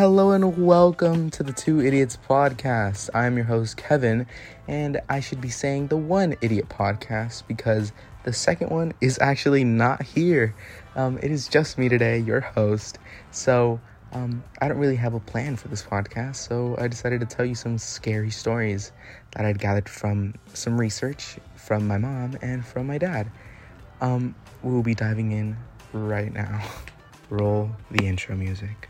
Hello and welcome to the Two Idiots podcast. I'm your host, Kevin, and I should be saying the One Idiot podcast because the second one is actually not here. Um, it is just me today, your host. So, um, I don't really have a plan for this podcast, so I decided to tell you some scary stories that I'd gathered from some research from my mom and from my dad. Um, we'll be diving in right now. Roll the intro music.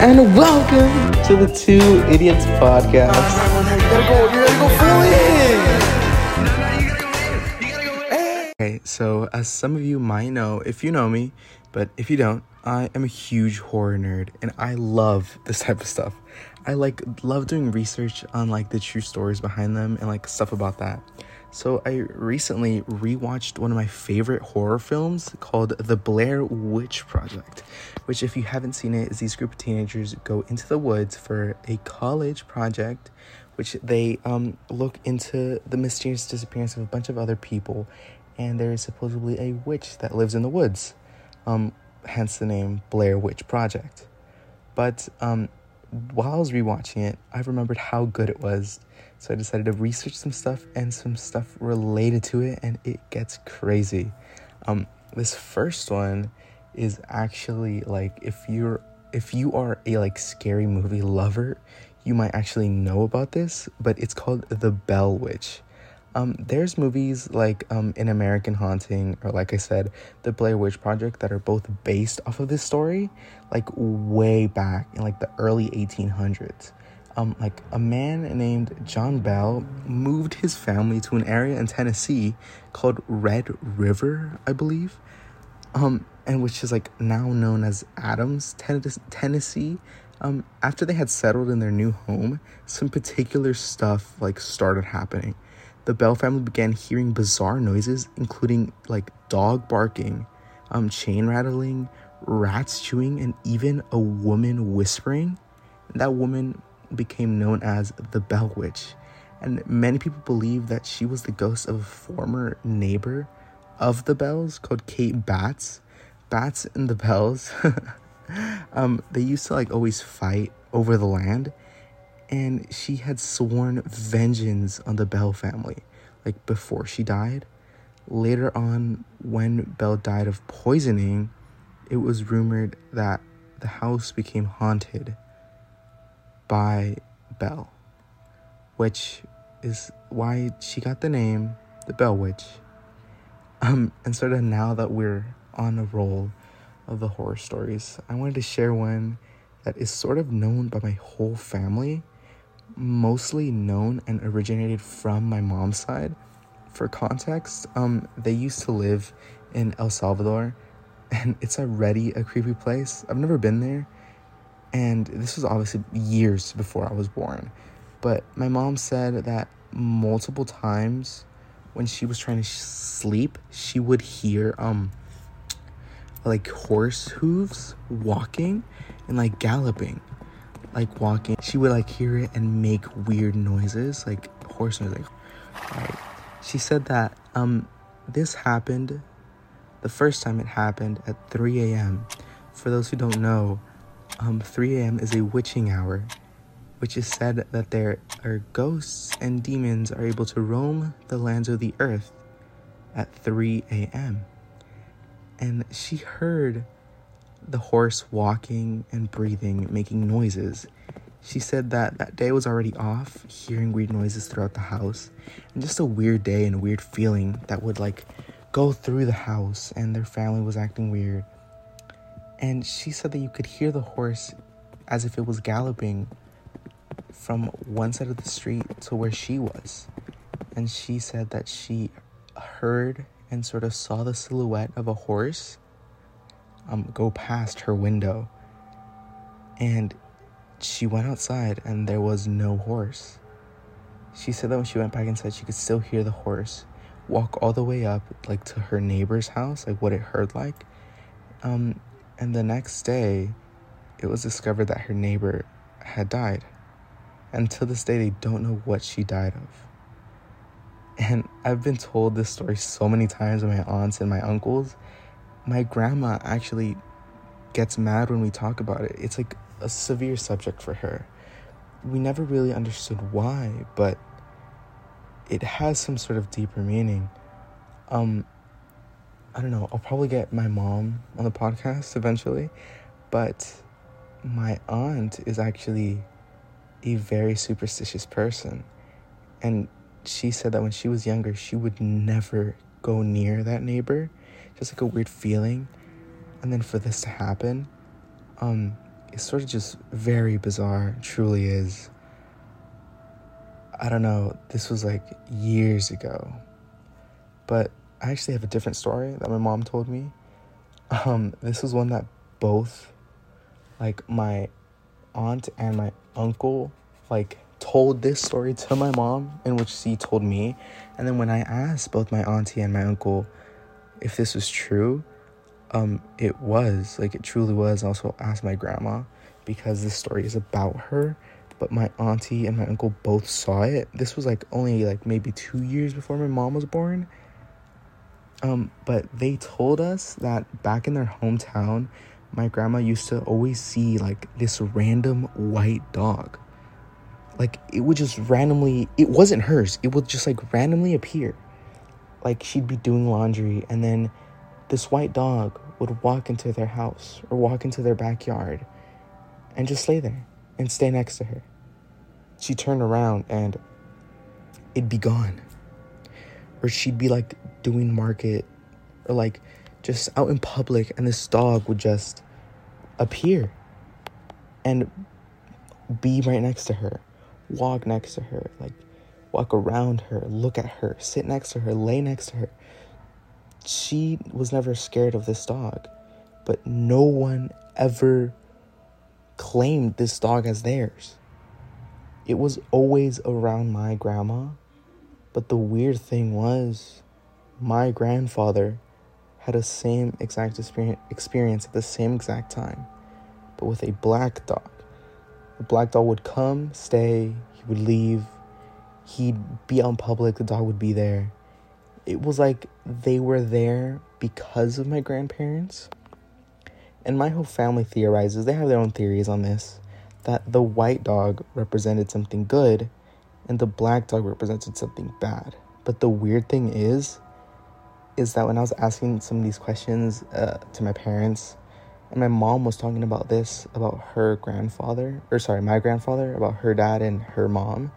And welcome to the Two Idiots podcast. Okay, so as some of you might know, if you know me, but if you don't, I am a huge horror nerd and I love this type of stuff. I like love doing research on like the true stories behind them and like stuff about that. So I recently rewatched one of my favorite horror films called The Blair Witch Project, which if you haven't seen it is these group of teenagers go into the woods for a college project which they um, look into the mysterious disappearance of a bunch of other people and there is supposedly a witch that lives in the woods. Um, hence the name Blair Witch Project. But um, while I was rewatching it, I remembered how good it was. So I decided to research some stuff and some stuff related to it, and it gets crazy. Um, this first one is actually like if you're if you are a like scary movie lover, you might actually know about this, but it's called The Bell Witch. Um, there's movies like um, An American Haunting, or like I said, The Blair Witch Project, that are both based off of this story, like way back in like the early 1800s. Um, like a man named John Bell moved his family to an area in Tennessee called Red River, I believe, um, and which is like now known as Adams, Ten- Tennessee. Um, after they had settled in their new home, some particular stuff like started happening the Bell family began hearing bizarre noises, including like dog barking, um, chain rattling, rats chewing, and even a woman whispering. That woman became known as the Bell Witch. And many people believe that she was the ghost of a former neighbor of the Bells called Kate Batts. Bats and the Bells. um, they used to like always fight over the land and she had sworn vengeance on the Bell family, like before she died. Later on, when Bell died of poisoning, it was rumored that the house became haunted by Bell, which is why she got the name the Bell Witch. Um, and sort of now that we're on a roll of the horror stories, I wanted to share one that is sort of known by my whole family mostly known and originated from my mom's side. For context, um, they used to live in El Salvador, and it's already a creepy place. I've never been there, and this was obviously years before I was born. But my mom said that multiple times when she was trying to sleep, she would hear um like horse hooves walking and like galloping like walking, she would like hear it and make weird noises, like horse noise. Like, right. She said that um, this happened. The first time it happened at 3 a.m. For those who don't know, um, 3 a.m. is a witching hour, which is said that there are ghosts and demons are able to roam the lands of the earth at 3 a.m. And she heard the horse walking and breathing, making noises. She said that that day was already off, hearing weird noises throughout the house, and just a weird day and a weird feeling that would like go through the house, and their family was acting weird. And she said that you could hear the horse as if it was galloping from one side of the street to where she was. And she said that she heard and sort of saw the silhouette of a horse um, go past her window. And she went outside and there was no horse. She said that when she went back inside, she could still hear the horse walk all the way up, like to her neighbor's house, like what it heard like. Um, and the next day, it was discovered that her neighbor had died. And to this day, they don't know what she died of. And I've been told this story so many times by my aunts and my uncles my grandma actually gets mad when we talk about it. It's like a severe subject for her. We never really understood why, but it has some sort of deeper meaning. Um, I don't know. I'll probably get my mom on the podcast eventually, but my aunt is actually a very superstitious person. And she said that when she was younger, she would never go near that neighbor. Just like a weird feeling. And then for this to happen, um, it's sort of just very bizarre. Truly is. I don't know. This was like years ago. But I actually have a different story that my mom told me. Um, this was one that both like my aunt and my uncle like told this story to my mom in which she told me. And then when i asked both my auntie and my uncle if this was true um it was like it truly was. I also asked my grandma because this story is about her but my auntie and my uncle both saw it. This was like only like maybe two years before my mom was born um but they told us that back in their hometown my grandma used to always see like this random white dog. Like it would just randomly, it wasn't hers, it would just like randomly appear. Like she'd be doing laundry and then this white dog would walk into their house or walk into their backyard and just lay there and stay next to her. She'd turn around and it'd be gone. Or she'd be like doing market or like just out in public and this dog would just appear and be right next to her, walk next to her, like walk around her, look at her, sit next to her, lay next to her. She was never scared of this dog, but no one ever claimed this dog as theirs. It was always around my grandma, but the weird thing was my grandfather had the same exact experience at the same exact time, but with a black dog. The black dog would come, stay, he would leave, he'd be in public, the dog would be there. It was like they were there because of my grandparents. And my whole family theorizes, they have their own theories on this, that the white dog represented something good and the black dog represented something bad. But the weird thing is, is that when I was asking some of these questions uh, to my parents, and my mom was talking about this about her grandfather, or sorry, my grandfather, about her dad and her mom,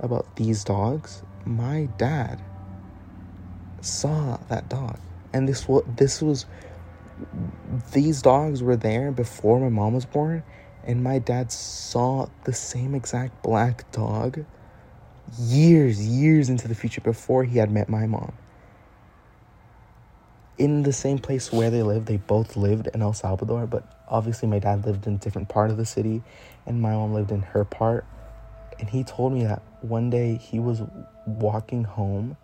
about these dogs, my dad saw that dog. And this was this was these dogs were there before my mom was born, and my dad saw the same exact black dog years, years into the future before he had met my mom in the same place where they lived. They both lived in El Salvador, but obviously my dad lived in a different part of the city and my mom lived in her part. And he told me that one day he was walking home,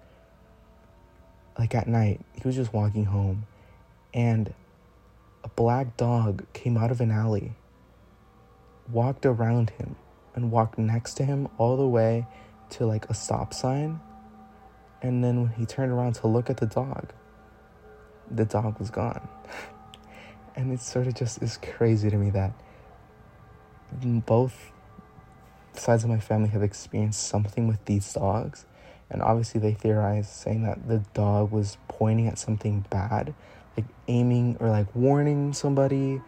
like at night, he was just walking home, and a black dog came out of an alley, walked around him, and walked next to him all the way to like a stop sign. And then when he turned around to look at the dog, the dog was gone. and it sort of just is crazy to me that both sides of my family have experienced something with these dogs. And obviously, they theorize saying that the dog was pointing at something bad, like aiming or like warning somebody.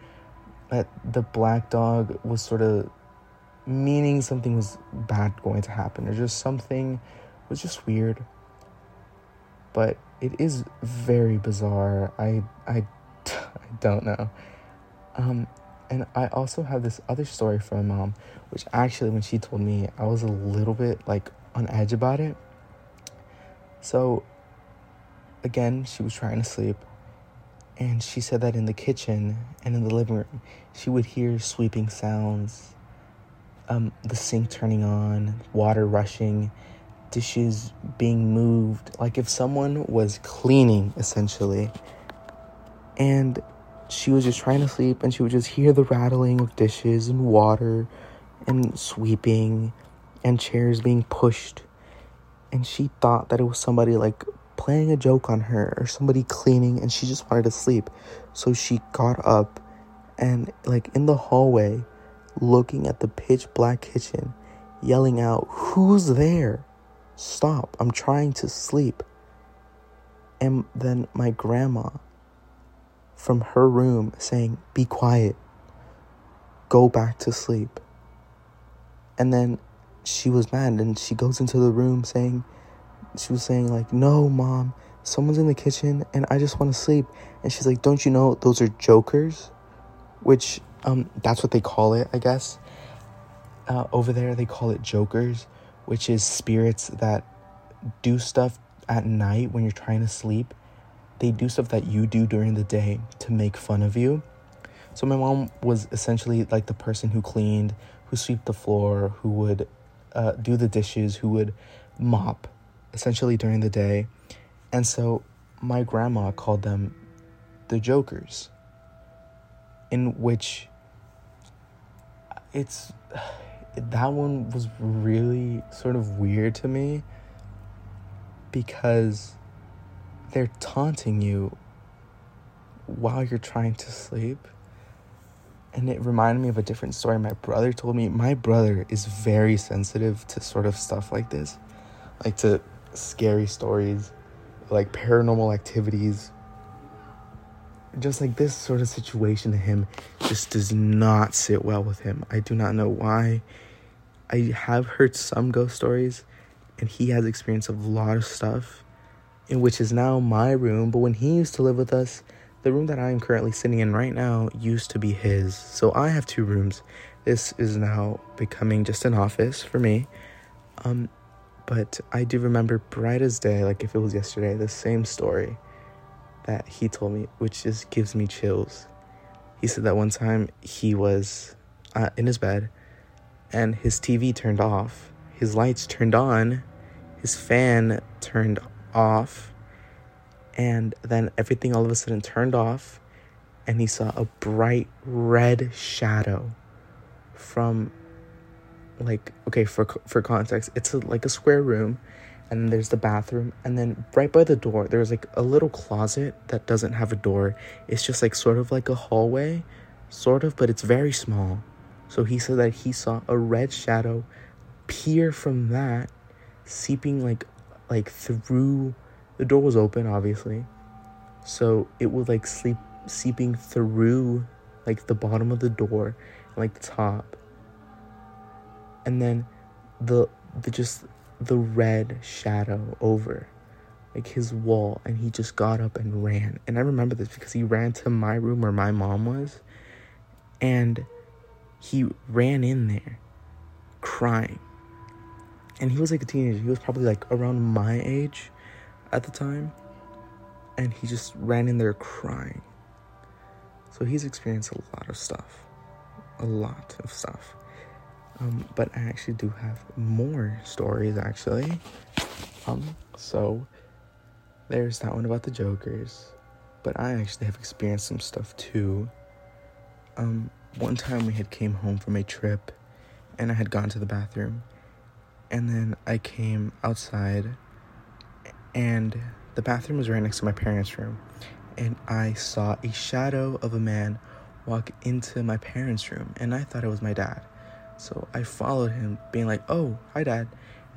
That the black dog was sort of meaning something was bad going to happen, or just something was just weird. But it is very bizarre. I, I, I don't know. Um, and I also have this other story from my mom, which actually, when she told me, I was a little bit like on edge about it. So, again, she was trying to sleep, and she said that in the kitchen and in the living room, she would hear sweeping sounds, um, the sink turning on, water rushing, dishes being moved, like if someone was cleaning essentially, and she was just trying to sleep and she would just hear the rattling of dishes and water and sweeping and chairs being pushed. And she thought that it was somebody like playing a joke on her or somebody cleaning and she just wanted to sleep. So she got up and like in the hallway, looking at the pitch black kitchen, yelling out, Who's there? Stop, I'm trying to sleep. And then my grandma from her room saying, Be quiet, go back to sleep. And then she was mad and she goes into the room saying, She was saying, like, No, mom, someone's in the kitchen and I just want to sleep. And she's like, Don't you know those are jokers? Which, um, that's what they call it, I guess. Uh, over there, they call it jokers, which is spirits that do stuff at night when you're trying to sleep. They do stuff that you do during the day to make fun of you. So my mom was essentially like the person who cleaned, who swept the floor, who would uh, do the dishes, who would mop, essentially during the day. And so my grandma called them the Jokers, in which it's that one was really sort of weird to me because they're taunting you while you're trying to sleep. And it reminded me of a different story my brother told me. My brother is very sensitive to sort of stuff like this, like to scary stories, like paranormal activities. Just like this sort of situation to him just does not sit well with him. I do not know why. I have heard some ghost stories, and he has experienced a lot of stuff, in which is now my room. But when he used to live with us, the room that I am currently sitting in right now used to be his. So I have two rooms. This is now becoming just an office for me. Um, but I do remember bright as day, like if it was yesterday, the same story that he told me, which just gives me chills. He said that one time he was uh, in his bed and his TV turned off, his lights turned on, his fan turned off, and then everything all of a sudden turned off, and he saw a bright red shadow from like okay for for context it's a, like a square room and then there's the bathroom and then right by the door there's like a little closet that doesn't have a door. It's just like sort of like a hallway sort of but it's very small. So he said that he saw a red shadow peer from that seeping like like through the door was open obviously. So it was like sleep seeping through like the bottom of the door like the top. And then the the just the red shadow over like his wall and he just got up and ran. And i remember this because he ran to my room where my mom was and he ran in there crying. And he was like a teenager. He was probably like around my age at the time and he just ran in there crying. So he's experienced a lot of stuff. A lot of stuff um, but I actually do have more stories actually. Um, so there's that one about the Jokers, but I actually have experienced some stuff too. Um, one time we had came home from a trip, and I had gone to the bathroom, and then I came outside, and the bathroom was right next to my parents' room, and I saw a shadow of a man walk into my parents' room, and I thought it was my dad. So I followed him, being like, oh, hi, dad.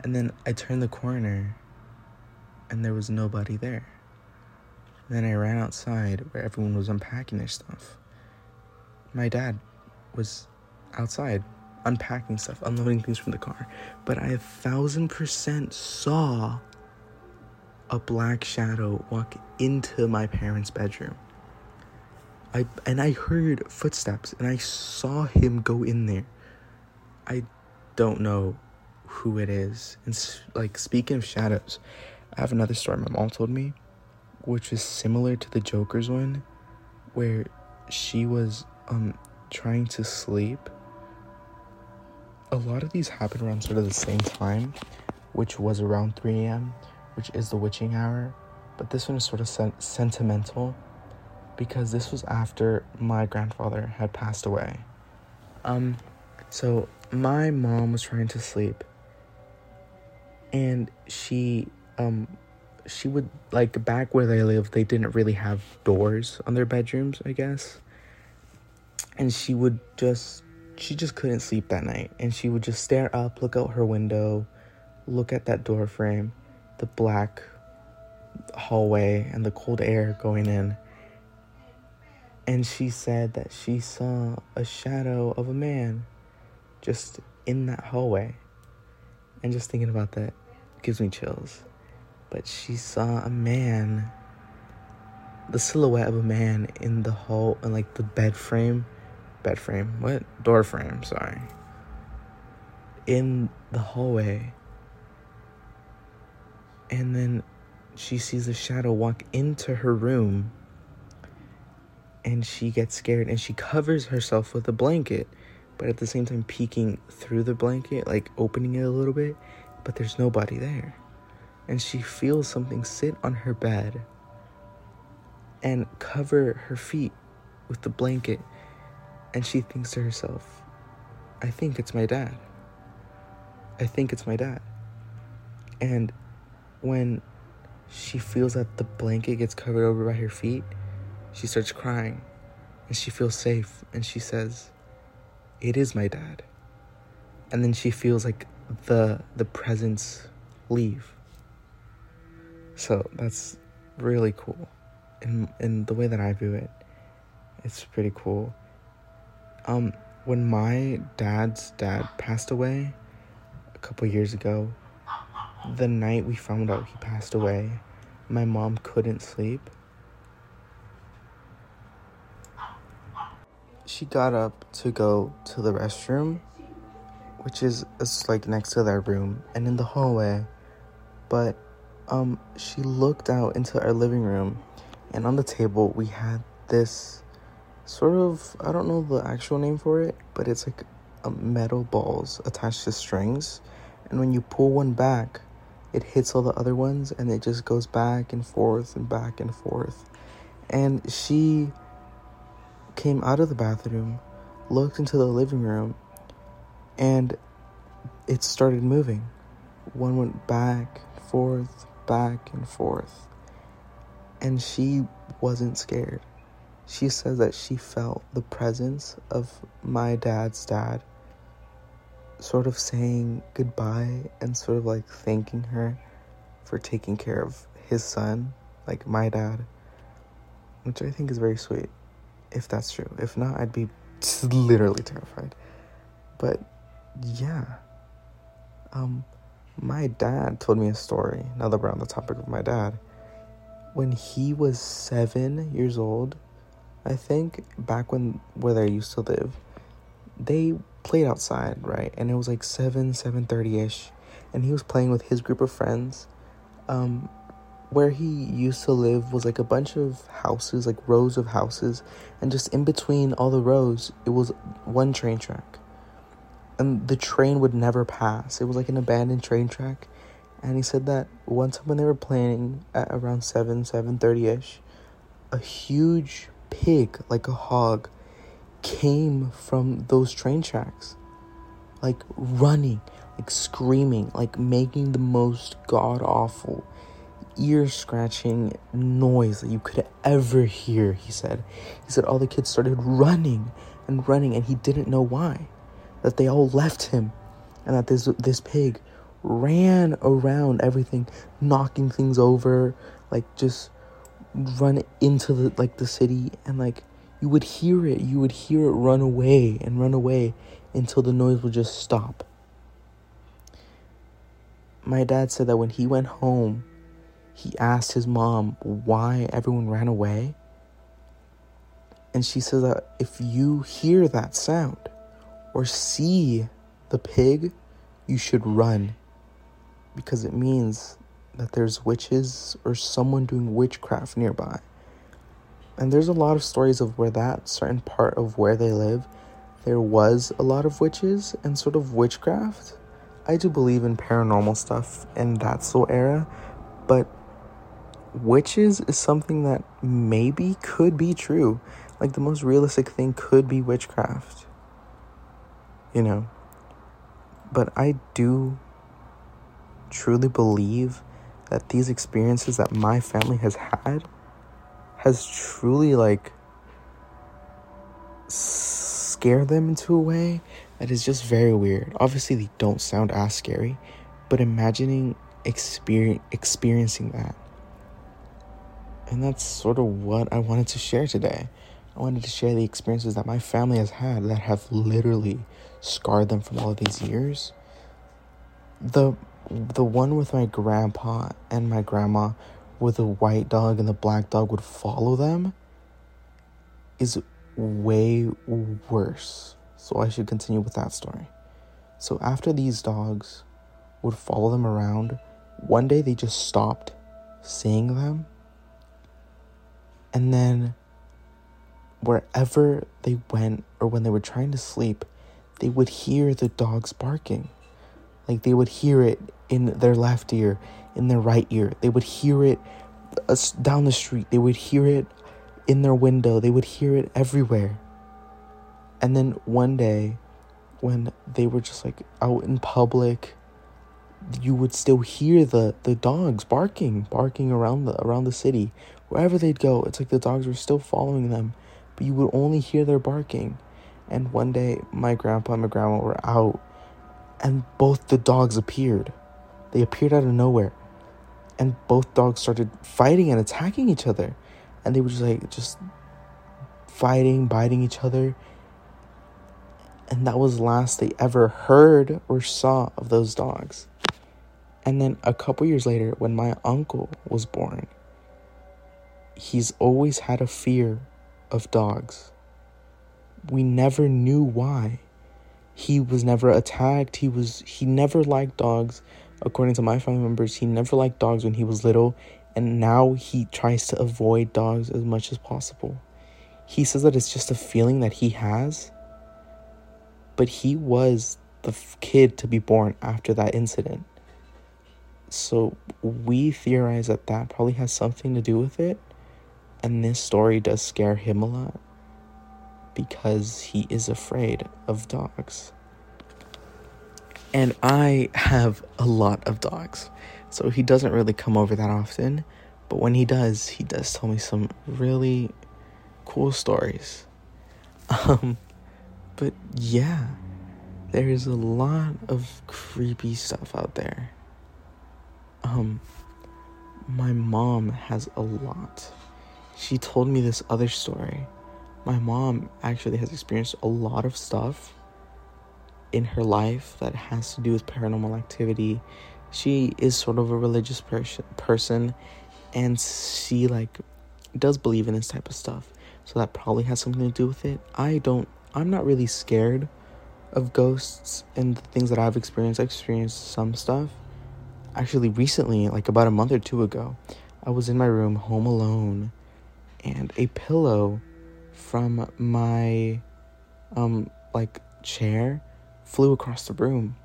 And then I turned the corner and there was nobody there. then I ran outside where everyone was unpacking their stuff. My dad was outside unpacking stuff, unloading things from the car. But I a thousand percent saw a black shadow walk into my parents' bedroom. I and I heard footsteps and I saw him go in there. I don't know who it is. And like speaking of shadows, I have another story my mom told me, which is similar to the Joker's one, where she was um trying to sleep. A lot of these happen around sort of the same time, which was around 3 a.m., which is the witching hour. But this one is sort of sen- sentimental because this was after my grandfather had passed away. Um, so my mom was trying to sleep. And she um she would like back where they lived they didn't really have doors on their bedrooms i guess. And she would just she just couldn't sleep that night. And she would just stare up look out her window look at that door frame the black hallway and the cold air going in. And she said that she saw a shadow of a man just in that hallway and just thinking about that gives me chills. But she saw a man the silhouette of a man in the hall in like the bed frame bed frame what? Door frame sorry. In the hallway. And then she sees a shadow walk into her room and she gets scared and she covers herself with a blanket but at the same time peeking through the blanket like opening it a little bit but there's nobody there and she feels something sit on her bed and cover her feet with the blanket and she thinks to herself, I think it's my dad. I think it's my dad. And when she feels that the blanket gets covered over by her feet, she starts crying and she feels safe and she says, It is my dad. And then she feels like the the presence leave. So that's really cool. In in the way that I view it, it's pretty cool um, when my dad's dad passed away a couple years ago, the night we found out he passed away, my mom couldn't sleep. She got up to go to the restroom, which is, like next to their room and in the hallway. But um she looked out into our living room and on the table we had this sort of I don't know the actual name for it, but it's like metal balls attached to strings, and when you pull one back, it hits all the other ones, and it just goes back and forth and back and forth. And she came out of the bathroom, looked into the living room, and it started moving. One went back, forth, back and forth. And she wasn't scared she says that she felt the presence of my dad's dad sort of saying goodbye and sort of like thanking her for taking care of his son, like my dad, which I think is very sweet, if that's true. If not, I'd be literally terrified. But yeah, um, my dad told me a story. Now that we're on the topic of my dad, when he was seven years old, I think back when where they used to live, they played outside, right? And it was like seven, seven thirty ish, and he was playing with his group of friends. Um, where he used to live was like a bunch of houses, like rows of houses, and just in between all the rows, it was one train track. And the train would never pass. It was like an abandoned train track. And he said that one time when they were playing at around 7, 7.30 ish, a huge pig, like a hog, came from those train tracks. Like running, like screaming, like making the most god awful, ear scratching noise that you could ever hear, he said. He said all the kids started running and running, and he didn't know why. That they all left him, and that this, this pig ran around everything, knocking things over, like just run into the like the city and like you would hear it you would hear it run away and run away until the noise would just stop my dad said that when he went home he asked his mom why everyone ran away and she said that if you hear that sound or see the pig you should run because it means that there's witches or someone doing witchcraft nearby. And there's a lot of stories of where that certain part of where they live, there was a lot of witches and sort of witchcraft. I do believe in paranormal stuff in that sort era, but witches is something that maybe could be true. Like the most realistic thing could be witchcraft. You know? But I do truly believe that these experiences that my family has had has truly like scared them into a way that is just very weird. Obviously, they don't sound as scary, but imagining experience experiencing that. And that's sort of what I wanted to share today. I wanted to share the experiences that my family has had that have literally scarred them from all of these years. The the one with my grandpa and my grandma where the white dog and the black dog would follow them is way worse. So I should continue with that story. So after these dogs would follow them around, one day they just stopped seeing them. And then wherever they went or when they were trying to sleep, they would hear the dogs barking. Like they would hear it in their left ear, in their right ear. They would hear it uh, down the street. They would hear it in their window. They would hear it everywhere. And then one day, when they were just like out in public, you would still hear the, the dogs barking, barking around the around the city. Wherever they'd go, it's like the dogs were still following them, but you would only hear their barking. And one day, my grandpa and my grandma were out, and both the dogs appeared. They appeared out of nowhere, and both dogs started fighting and attacking each other and they were just like just fighting, biting each other. And that was last they ever heard or saw of those dogs. And then a couple years later, when my uncle was born, he's always had a fear of dogs. We never knew why. He was never attacked. He was he never liked dogs. According to my family members, he never liked dogs when he was little and now he tries to avoid dogs as much as possible. He says that it's just a feeling that he has, but he was the kid to be born after that incident. So we theorize that that probably has something to do with it, and this story does scare him a lot because he is afraid of dogs. And I have a lot of dogs. So he doesn't really come over that often. But when he does, he does tell me some really cool stories. Um, but yeah, there's a lot of creepy stuff out there. Um, my mom has a lot. She told me this other story. My mom actually has experienced a lot of stuff in her life that has to do with paranormal activity. She is sort of a religious person and she like does believe in this type of stuff. So that probably has something to do with it. I don't i'm not really scared of ghosts and the things that i've experienced. I experienced some stuff actually recently like about a month or two ago. I was in my room home alone and a pillow from my um like chair flew across the room.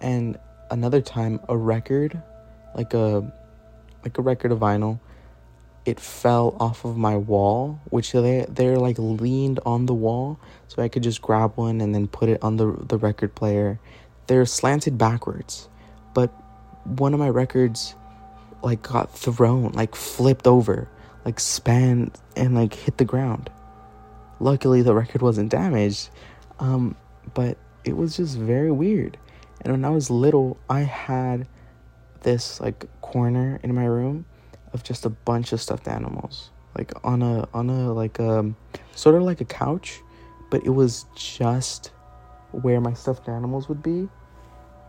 And another time a record like a like a record of vinyl it fell off of my wall which they they're like leaned on the wall so i could just grab one and then put it on the the record player. They're slanted backwards but one of my records like got thrown like flipped over like span and like hit the ground luckily the record wasn't damaged um but it was just very weird and when I was little, I had this like corner in my room of just a bunch of stuffed animals. Like on a on a like um, sort of like a couch, but it was just where my stuffed animals would be.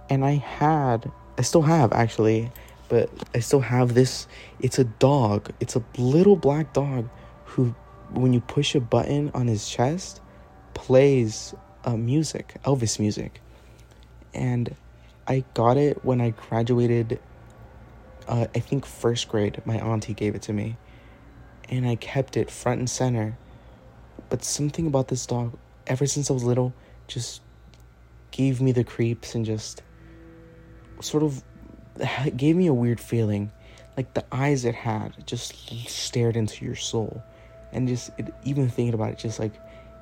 And I had I still have actually, but I still have this it's a dog. It's a little black dog who when you push a button on his chest plays uh, music, Elvis music and I got it when I graduated. Uh, I think first grade. My auntie gave it to me, and I kept it front and center. But something about this dog, ever since I was little, just gave me the creeps and just sort of gave me a weird feeling. Like the eyes it had just stared into your soul. And just it, even thinking about it, just like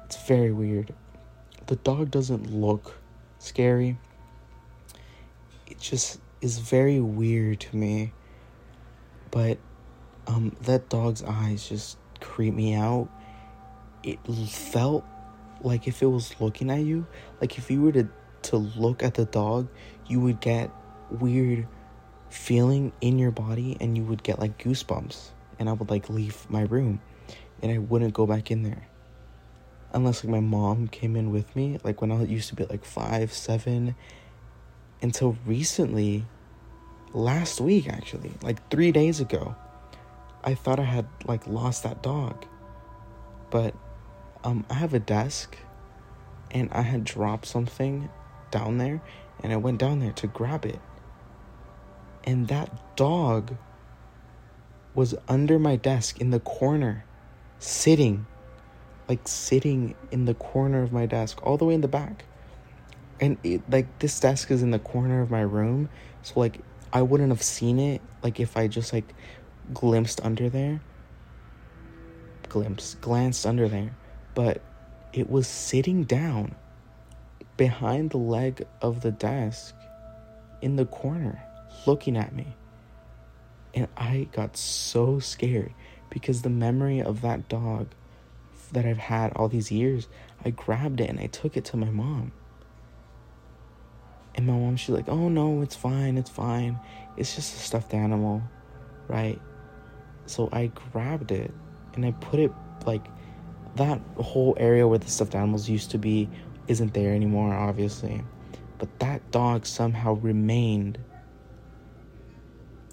it's very weird. The dog doesn't look scary it just is very weird to me. But um, that dog's eyes just creep me out. It felt like if it was looking at you, like if you were to to look at the dog, you would get weird feeling in your body and you would get like goosebumps and I would like leave my room and I wouldn't go back in there. Unless like my mom came in with me, like when I used to be like five, seven, until recently, last week actually, like three days ago, I thought I had like lost that dog. But um I have a desk and I had dropped something down there and I went down there to grab it. And that dog was under my desk in the corner, sitting, like sitting in the corner of my desk, all the way in the back. And it, like this desk is in the corner of my room, so like I wouldn't have seen it like if I just like glimpsed under there. Glimpsed, glanced under there, but it was sitting down behind the leg of the desk in the corner looking at me. And I got so scared because the memory of that dog that I've had all these years, I grabbed it and I took it to my mom. And my mom, she's like, oh no, it's fine, it's fine. It's just a stuffed animal, right? So I grabbed it and I put it like that whole area where the stuffed animals used to be isn't there anymore, obviously. But that dog somehow remained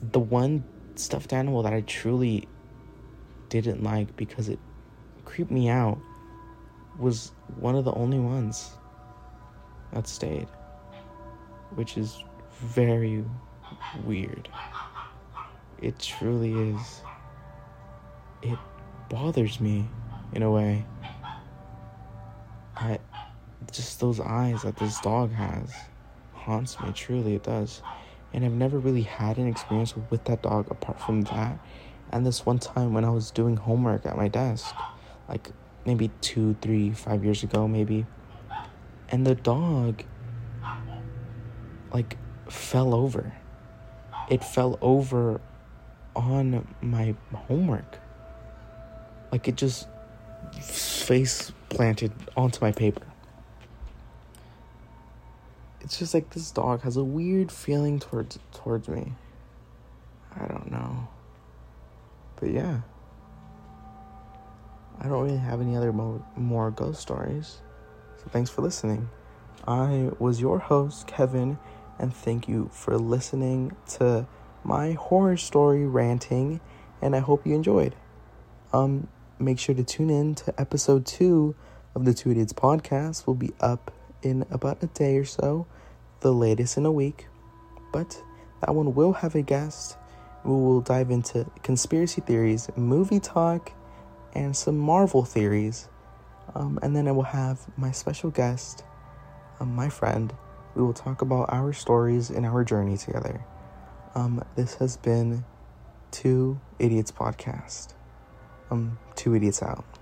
the one stuffed animal that I truly didn't like because it creeped me out was one of the only ones that stayed, which is very weird. It truly is. It bothers me in a way. I just those eyes that this dog has haunts me truly it does and I've never really had an experience with that dog apart from that. And this one time when I was doing homework at my desk, like maybe two, three, five years ago, maybe, and the dog like fell over. It fell over on my homework. Like it just face planted onto my paper it's just like this dog has a weird feeling towards towards me. I don't know. But yeah. I don't really have any other mo- more ghost stories. So thanks for listening. I was your host, Kevin, and thank you for listening to my horror story ranting, and I hope you enjoyed. Um, make sure to tune in to episode two of the Two Idiots podcast. Will be up in about a day or so, the latest in a week. But that one will have a guest. We will dive into conspiracy theories, movie talk, and some Marvel theories. Um, and then I will have my special guest, um, my friend. We will talk about our stories and our journey together. Um, this has been Two Idiots Podcast. Um, Two Idiots Out.